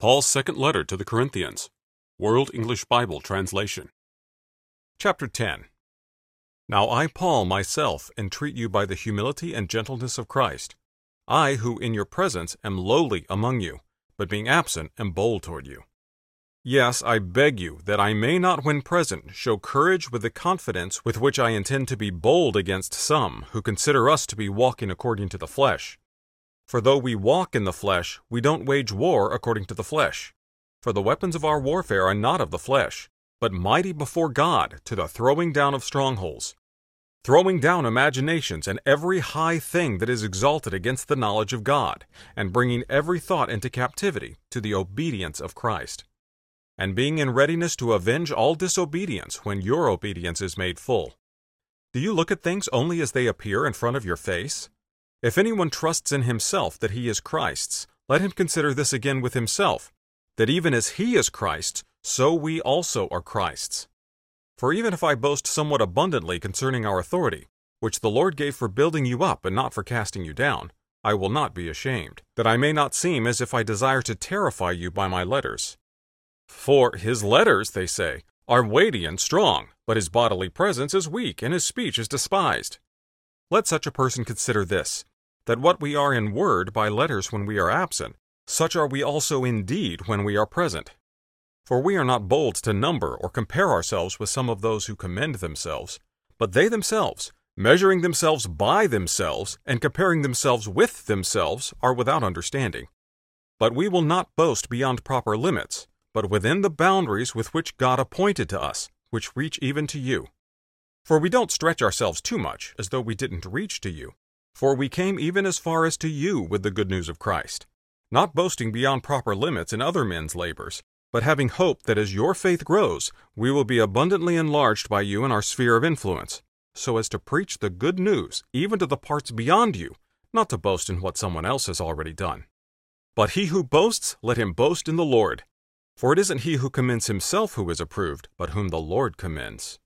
Paul's Second Letter to the Corinthians, World English Bible Translation. Chapter 10 Now I, Paul, myself, entreat you by the humility and gentleness of Christ, I who in your presence am lowly among you, but being absent am bold toward you. Yes, I beg you that I may not when present show courage with the confidence with which I intend to be bold against some who consider us to be walking according to the flesh. For though we walk in the flesh, we don't wage war according to the flesh. For the weapons of our warfare are not of the flesh, but mighty before God to the throwing down of strongholds, throwing down imaginations and every high thing that is exalted against the knowledge of God, and bringing every thought into captivity to the obedience of Christ and being in readiness to avenge all disobedience when your obedience is made full. Do you look at things only as they appear in front of your face? If anyone trusts in himself that he is Christ's, let him consider this again with himself, that even as he is Christ, so we also are Christ's. For even if I boast somewhat abundantly concerning our authority, which the Lord gave for building you up and not for casting you down, I will not be ashamed, that I may not seem as if I desire to terrify you by my letters. For his letters, they say, are weighty and strong, but his bodily presence is weak and his speech is despised. Let such a person consider this that what we are in word by letters when we are absent, such are we also indeed when we are present. For we are not bold to number or compare ourselves with some of those who commend themselves, but they themselves, measuring themselves by themselves and comparing themselves with themselves, are without understanding. But we will not boast beyond proper limits but within the boundaries with which God appointed to us, which reach even to you. For we don't stretch ourselves too much, as though we didn't reach to you. For we came even as far as to you with the good news of Christ, not boasting beyond proper limits in other men's labors, but having hope that as your faith grows, we will be abundantly enlarged by you in our sphere of influence, so as to preach the good news even to the parts beyond you, not to boast in what someone else has already done. But he who boasts, let him boast in the Lord. For it isn't he who commends himself who is approved, but whom the Lord commends.